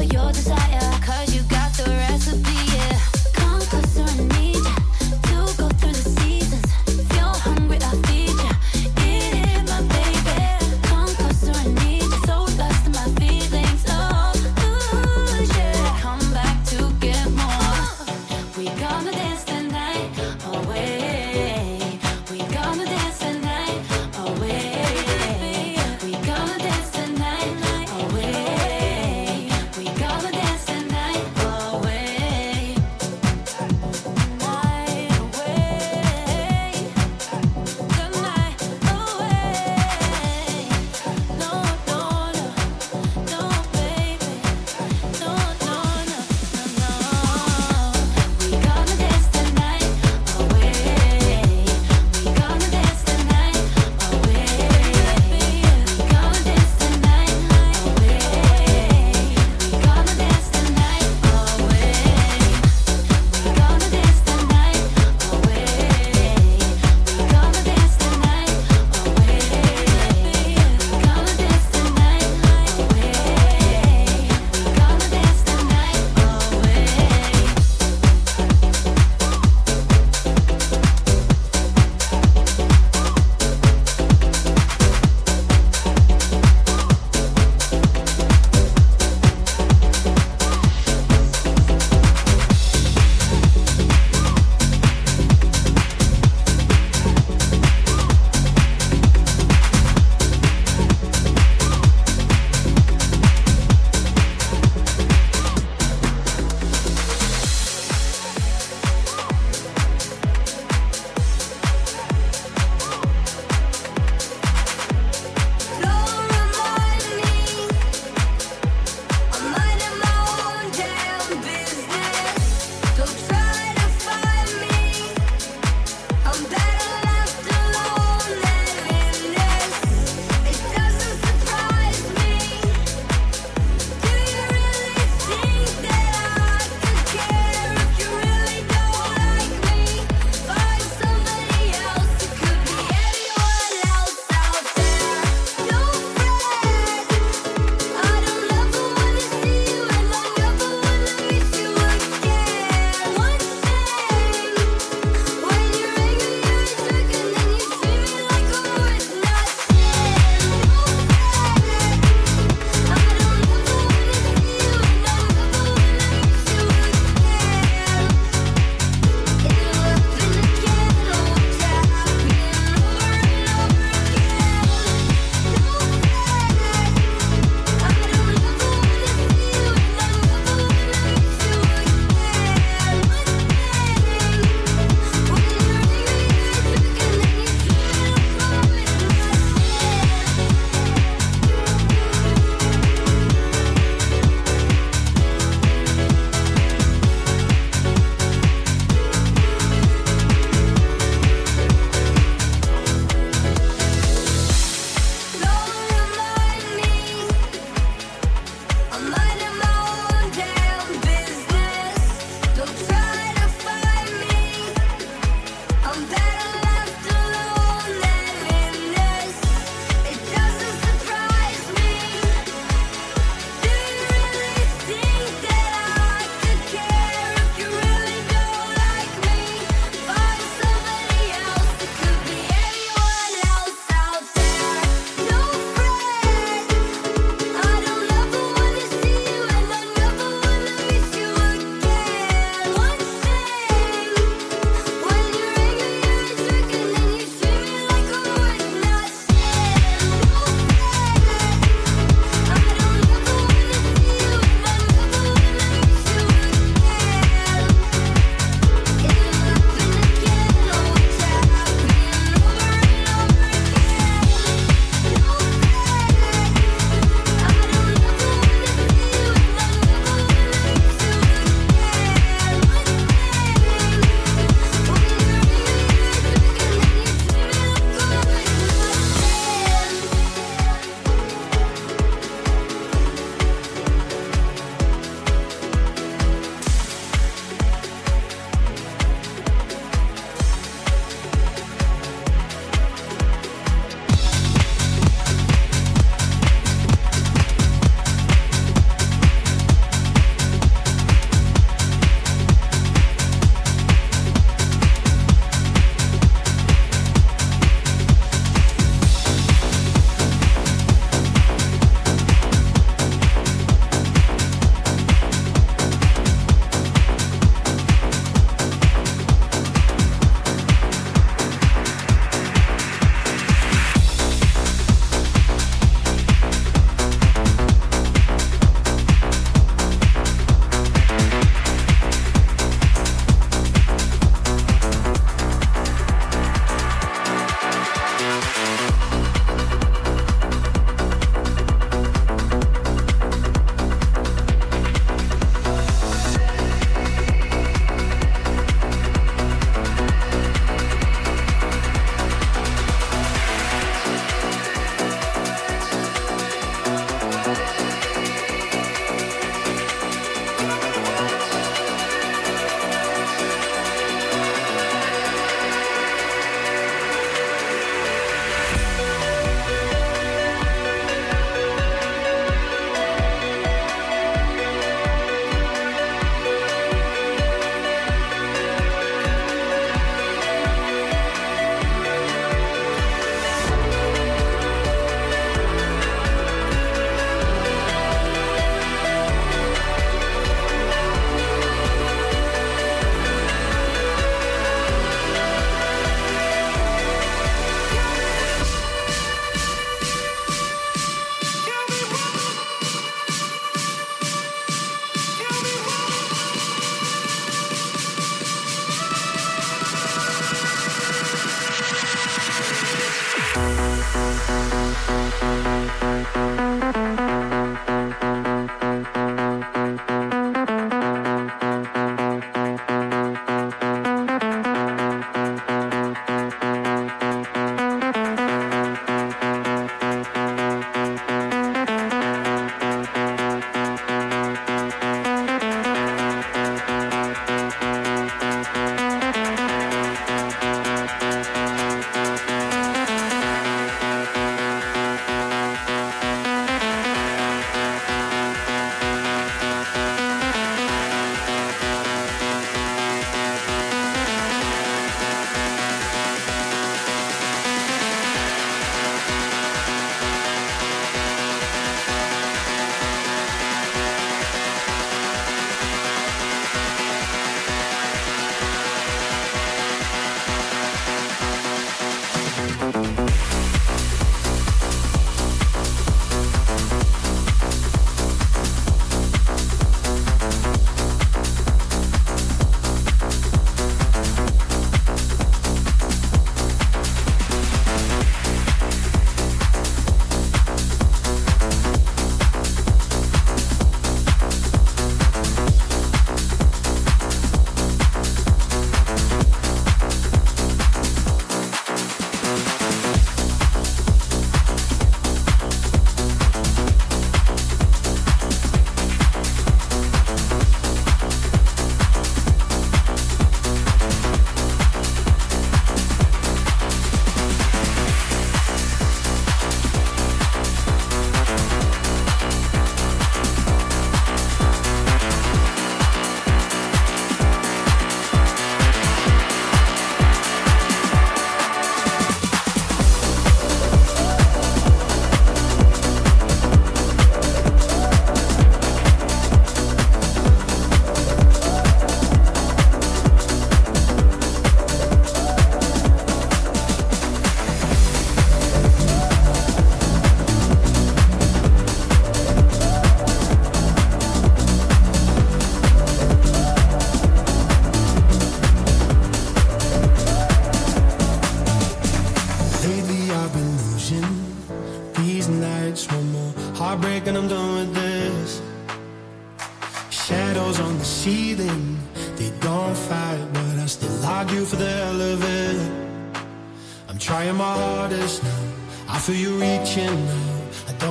We gonna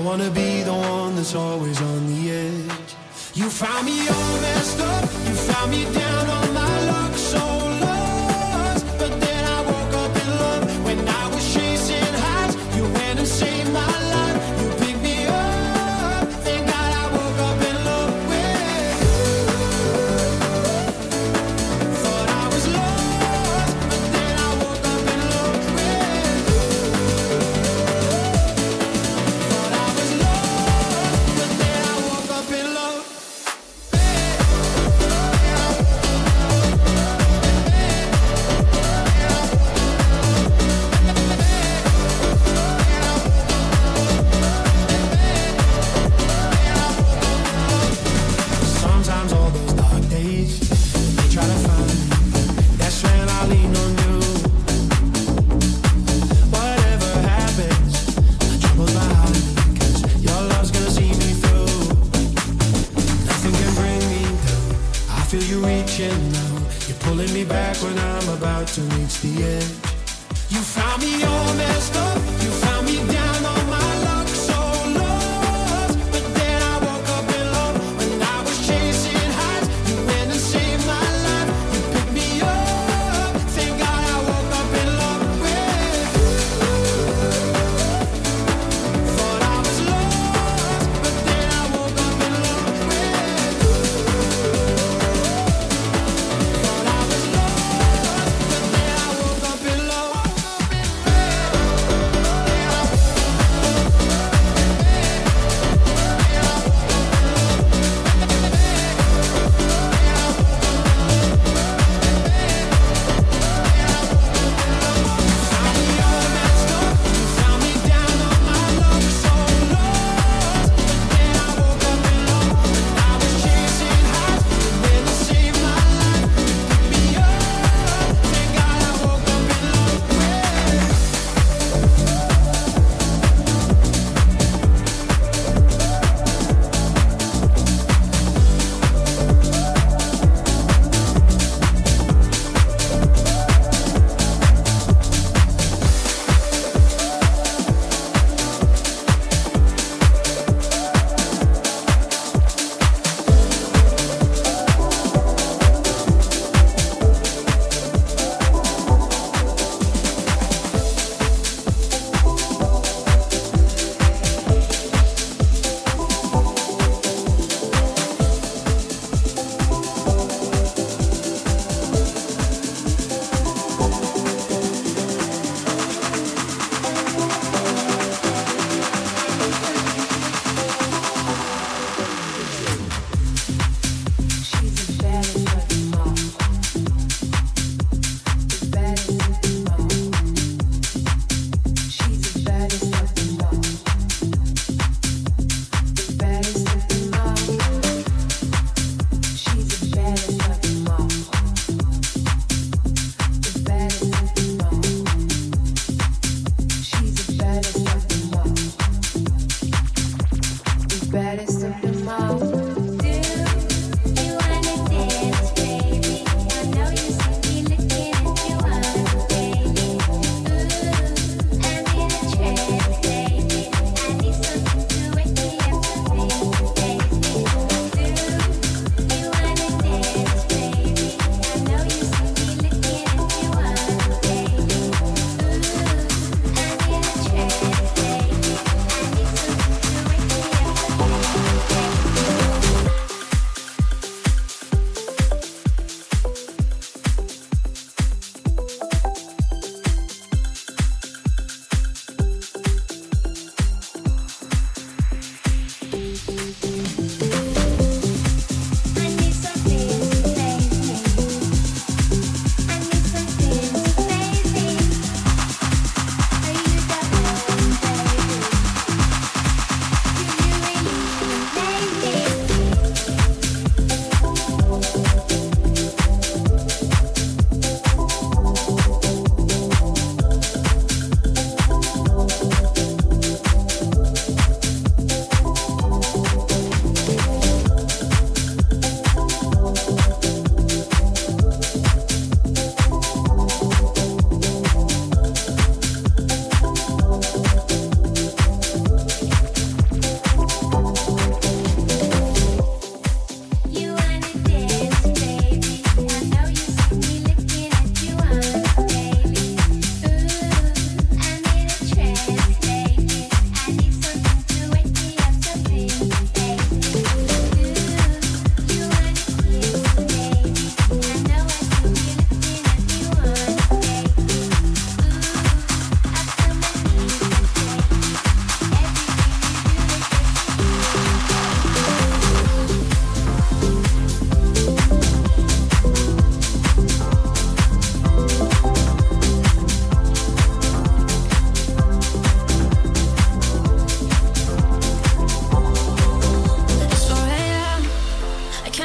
wanna be the one that's always on the edge. You found me all messed up, you found me down on my luck, so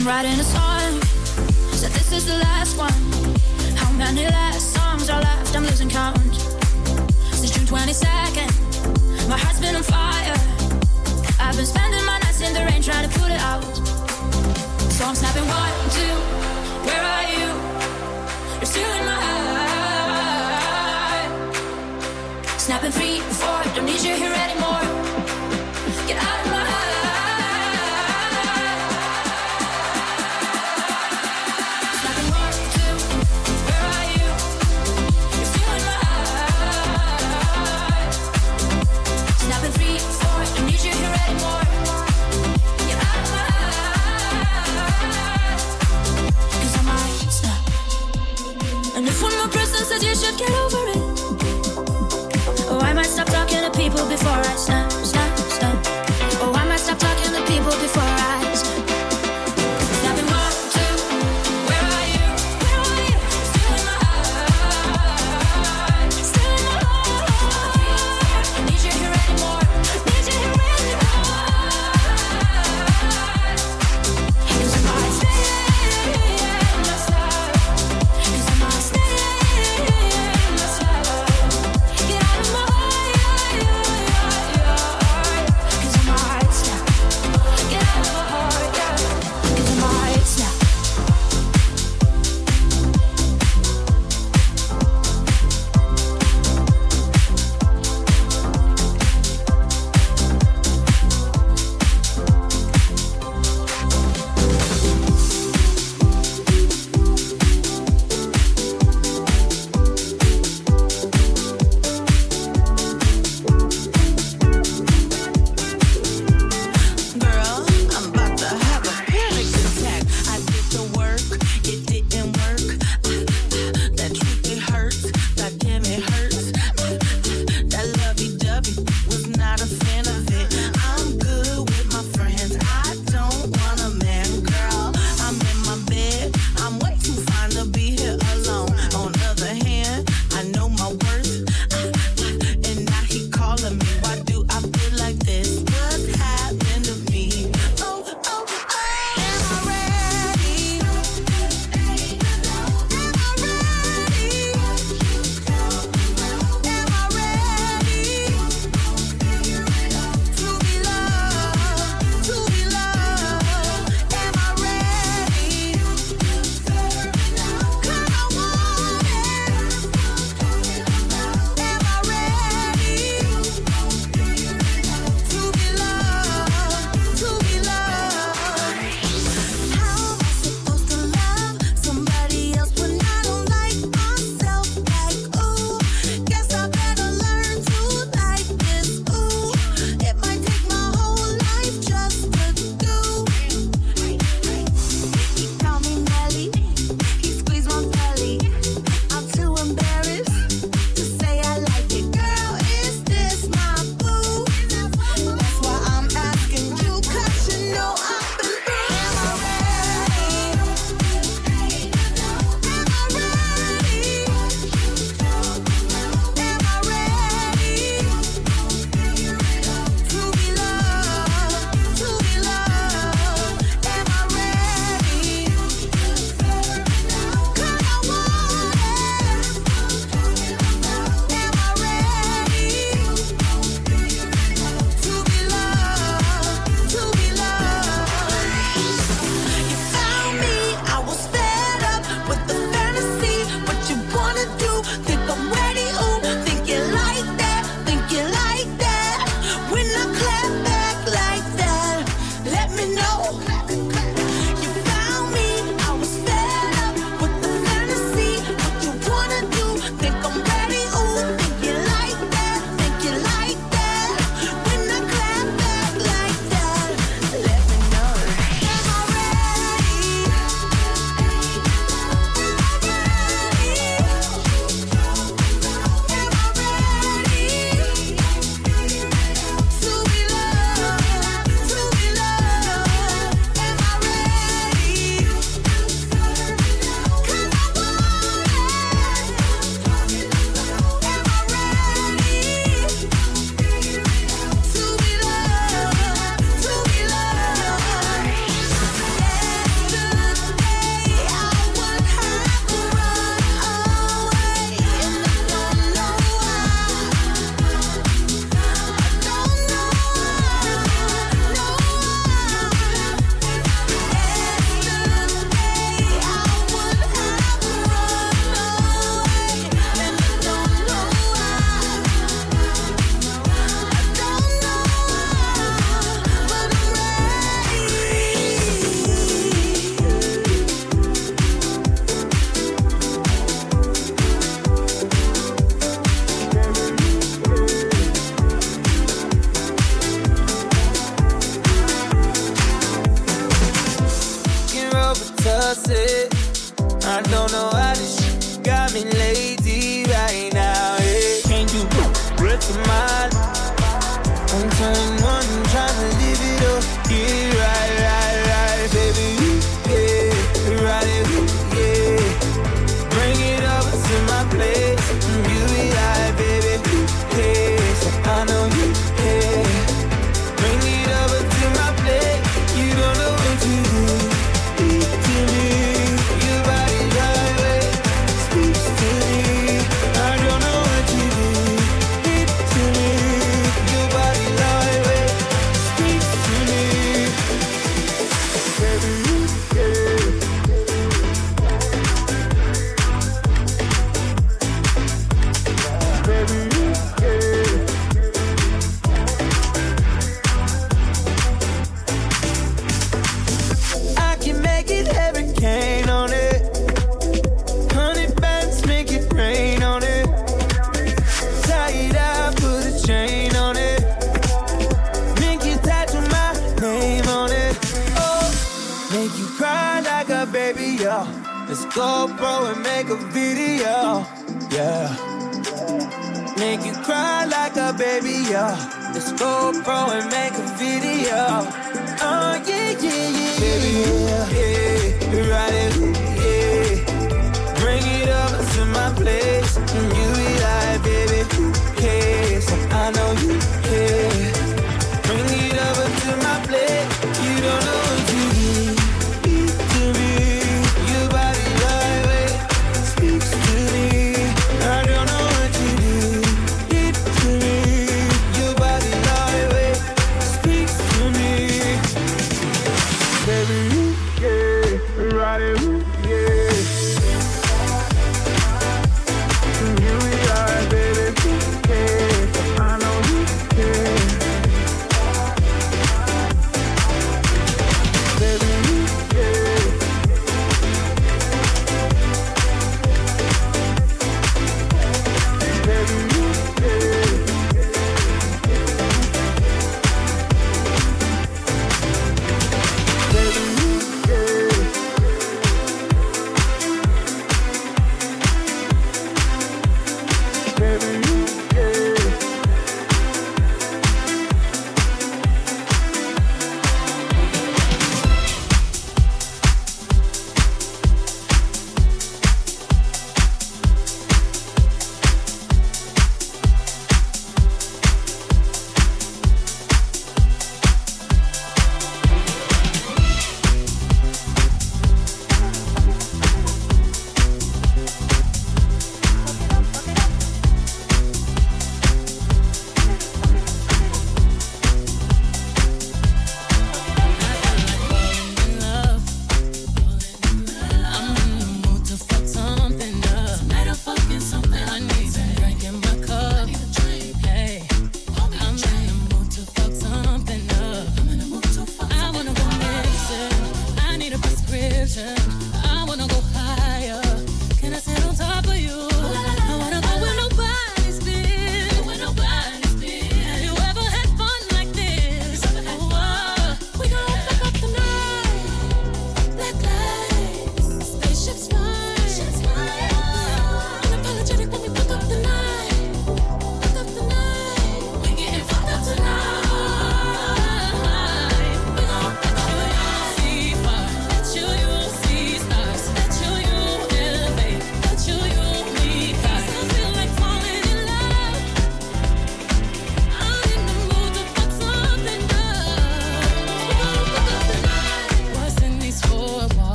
I'm writing a song. So this is the last one. How many last songs are left? I'm losing count. Since June 22nd, my heart's been on fire. I've been spending my nights in the rain trying to put it out. So I'm snapping one, two, where are you? You're still in my eye. Snapping three, four, don't need you here anymore. Get out people before I snap, snap, snap. Oh, I might stop talking to people before I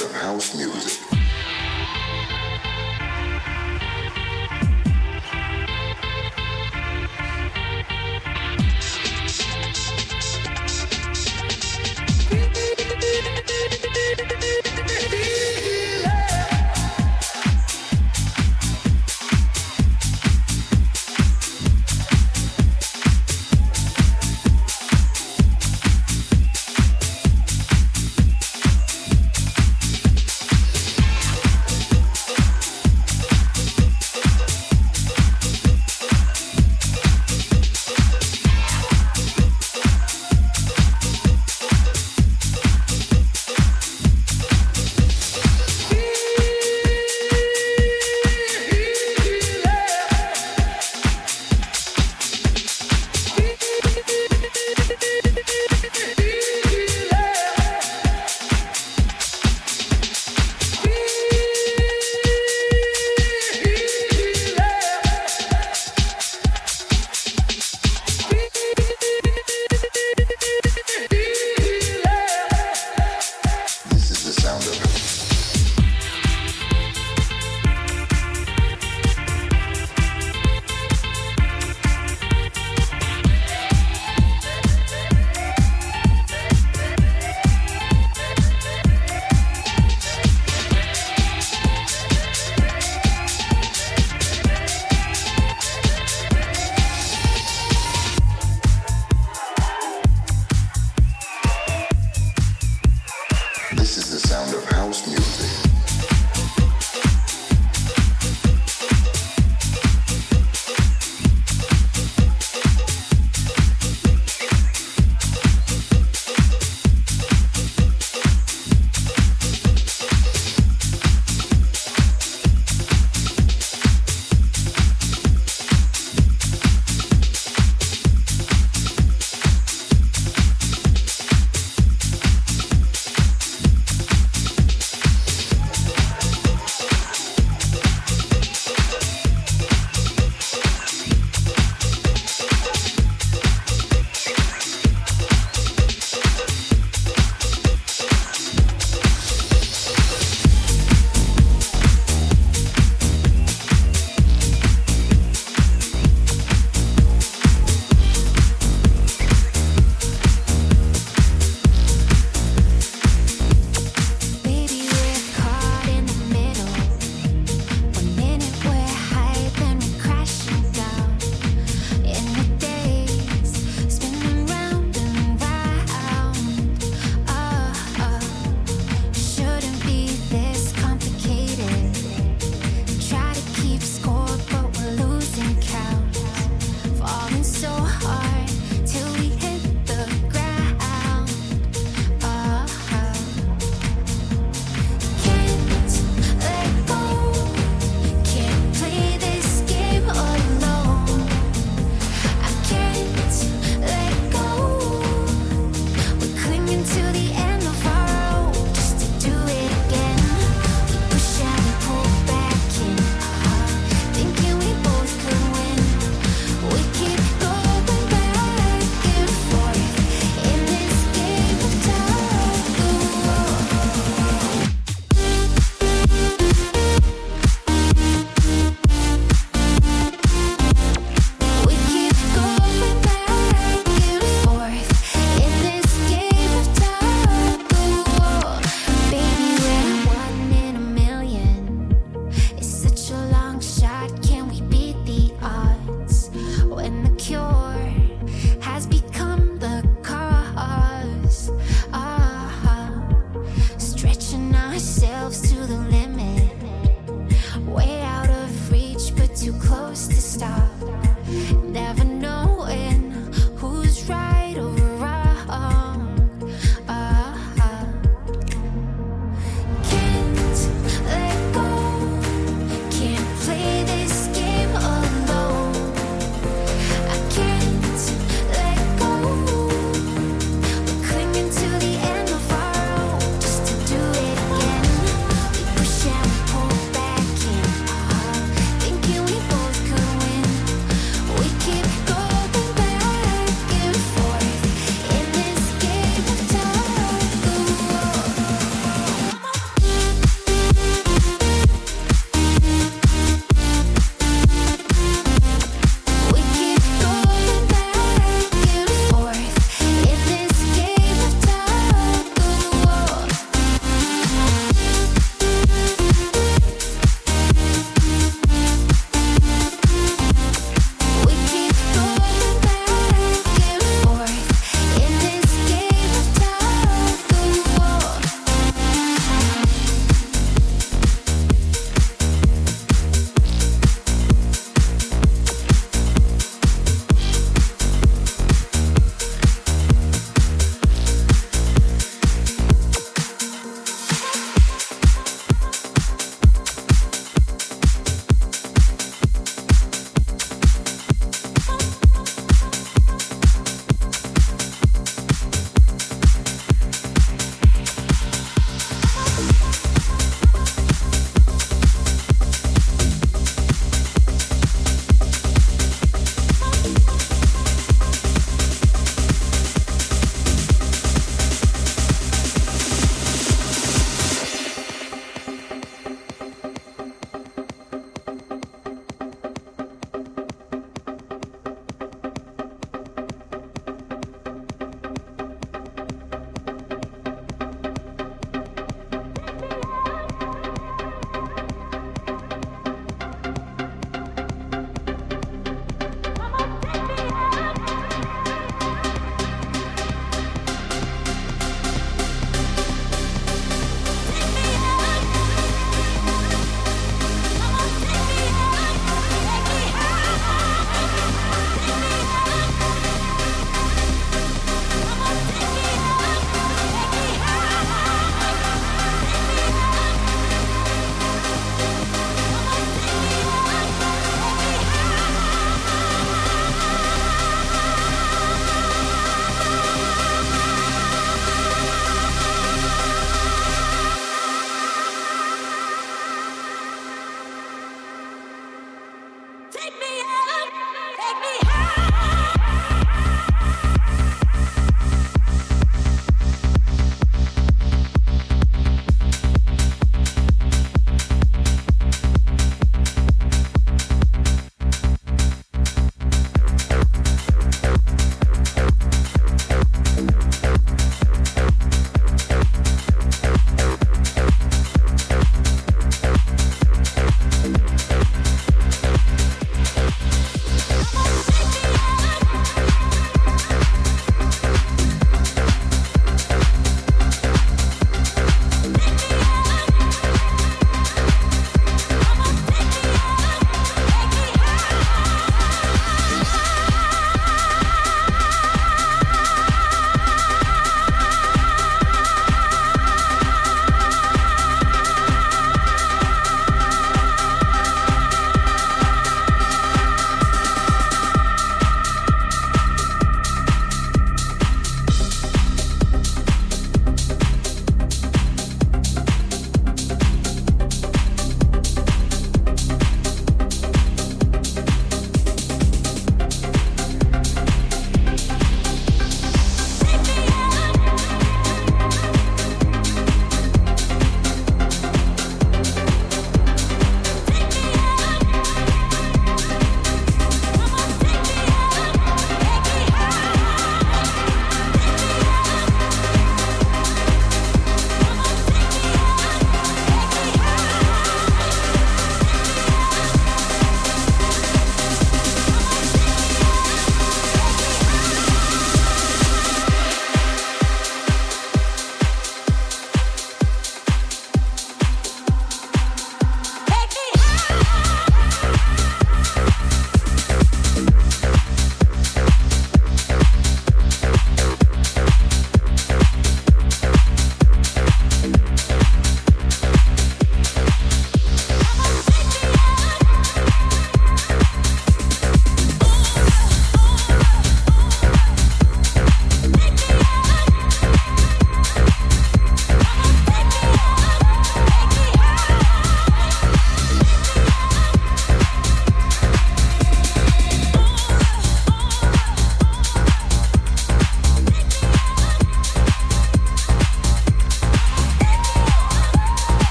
of house music.